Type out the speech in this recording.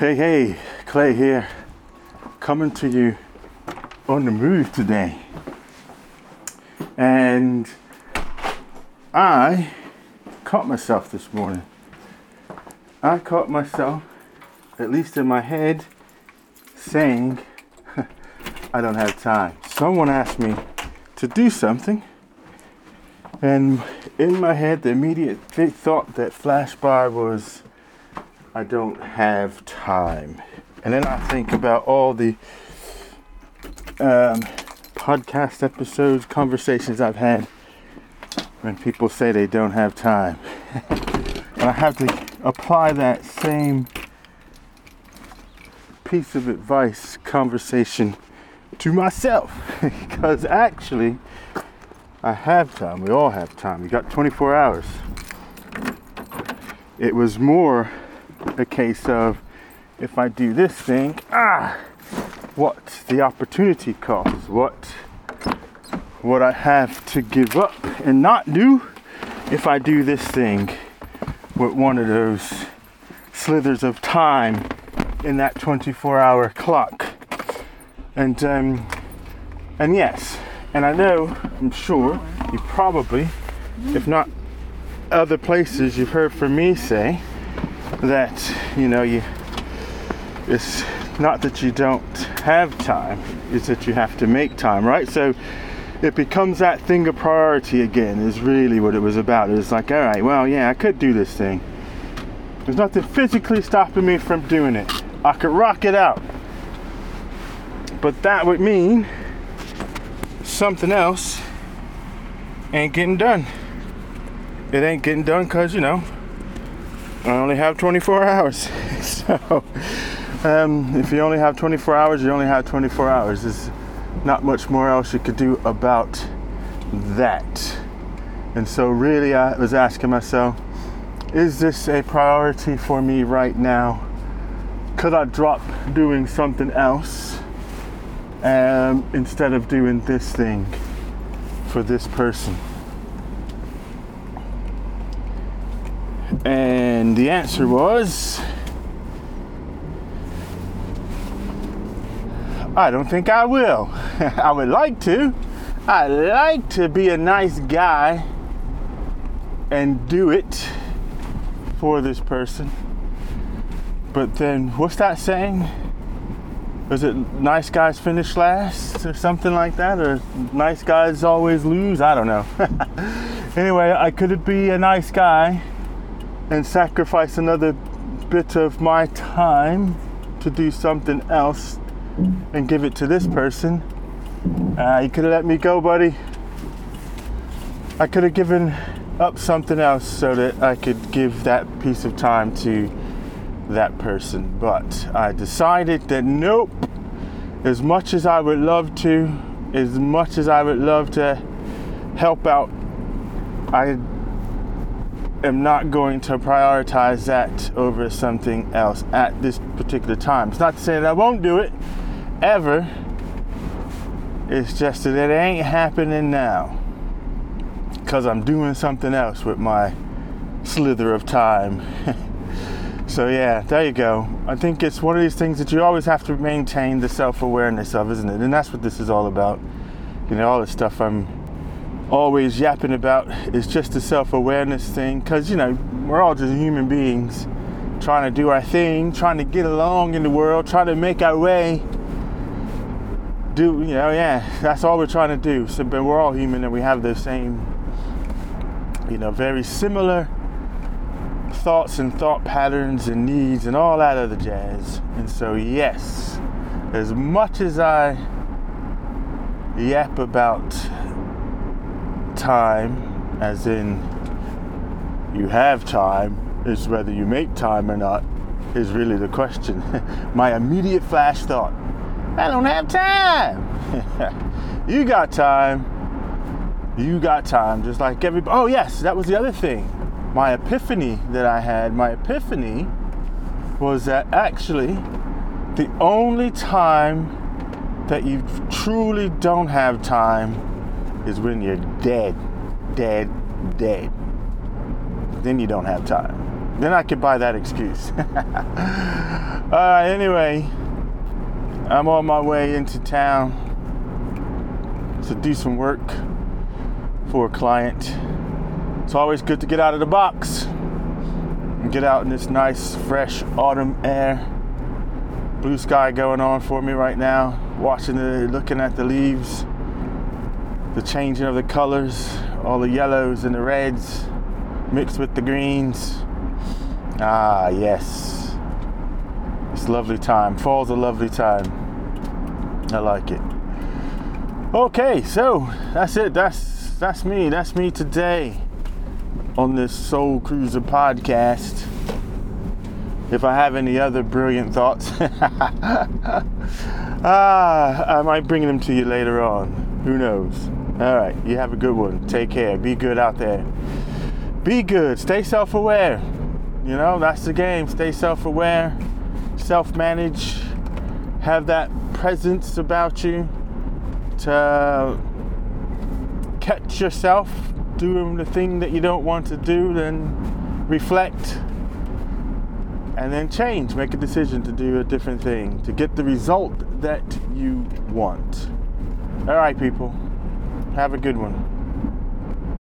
Hey, hey, Clay here, coming to you on the move today. And I caught myself this morning. I caught myself, at least in my head, saying, I don't have time. Someone asked me to do something, and in my head, the immediate thought that flashed by was, I don't have time. And then I think about all the um, podcast episodes, conversations I've had when people say they don't have time. and I have to apply that same piece of advice, conversation to myself. because actually, I have time. We all have time. We got 24 hours. It was more a case of if I do this thing, ah, what the opportunity cost, what what I have to give up and not do if I do this thing with one of those slithers of time in that 24-hour clock. And um, and yes, and I know, I'm sure, you probably, if not other places, you've heard from me say that you know you it's not that you don't have time it's that you have to make time right? So it becomes that thing of priority again is really what it was about. It's like all right well yeah i could do this thing. There's nothing physically stopping me from doing it. I could rock it out. But that would mean something else ain't getting done. It ain't getting done because you know I only have 24 hours. so, um, if you only have 24 hours, you only have 24 hours. There's not much more else you could do about that. And so, really, I was asking myself, is this a priority for me right now? Could I drop doing something else um, instead of doing this thing for this person? And the answer was I don't think I will. I would like to. I like to be a nice guy and do it for this person. But then, what's that saying? Is it nice guys finish last or something like that? Or nice guys always lose? I don't know. anyway, I could be a nice guy and sacrifice another bit of my time to do something else and give it to this person. Uh, you could have let me go, buddy. I could have given up something else so that I could give that piece of time to that person. But I decided that nope, as much as I would love to, as much as I would love to help out, I am not going to prioritize that over something else at this particular time. It's not to say that I won't do it ever. It's just that it ain't happening now. Because I'm doing something else with my slither of time. so, yeah, there you go. I think it's one of these things that you always have to maintain the self awareness of, isn't it? And that's what this is all about. You know, all the stuff I'm always yapping about is just a self-awareness thing because you know we're all just human beings trying to do our thing trying to get along in the world trying to make our way. Do you know yeah that's all we're trying to do. So but we're all human and we have the same you know very similar thoughts and thought patterns and needs and all that other jazz. And so yes as much as i yap about time, as in you have time, is whether you make time or not, is really the question. My immediate flash thought I don't have time. you got time. You got time, just like everybody. Oh, yes, that was the other thing. My epiphany that I had, my epiphany was that actually the only time that you truly don't have time is when you're dead, dead, dead. Then you don't have time. then I could buy that excuse. uh, anyway, I'm on my way into town to do some work for a client. It's always good to get out of the box and get out in this nice, fresh autumn air. Blue sky going on for me right now. Watching the, looking at the leaves, the changing of the colors, all the yellows and the reds mixed with the greens. Ah, yes. It's lovely time. Fall's a lovely time. I like it. Okay, so that's it. That's that's me. That's me today on this Soul Cruiser podcast. If I have any other brilliant thoughts, ah, I might bring them to you later on. Who knows? All right, you have a good one. Take care. Be good out there. Be good. Stay self aware. You know, that's the game. Stay self aware, self manage, have that presence about you to catch yourself doing the thing that you don't want to do, then reflect and then change. Make a decision to do a different thing to get the result that you want. All right, people. Have a good one.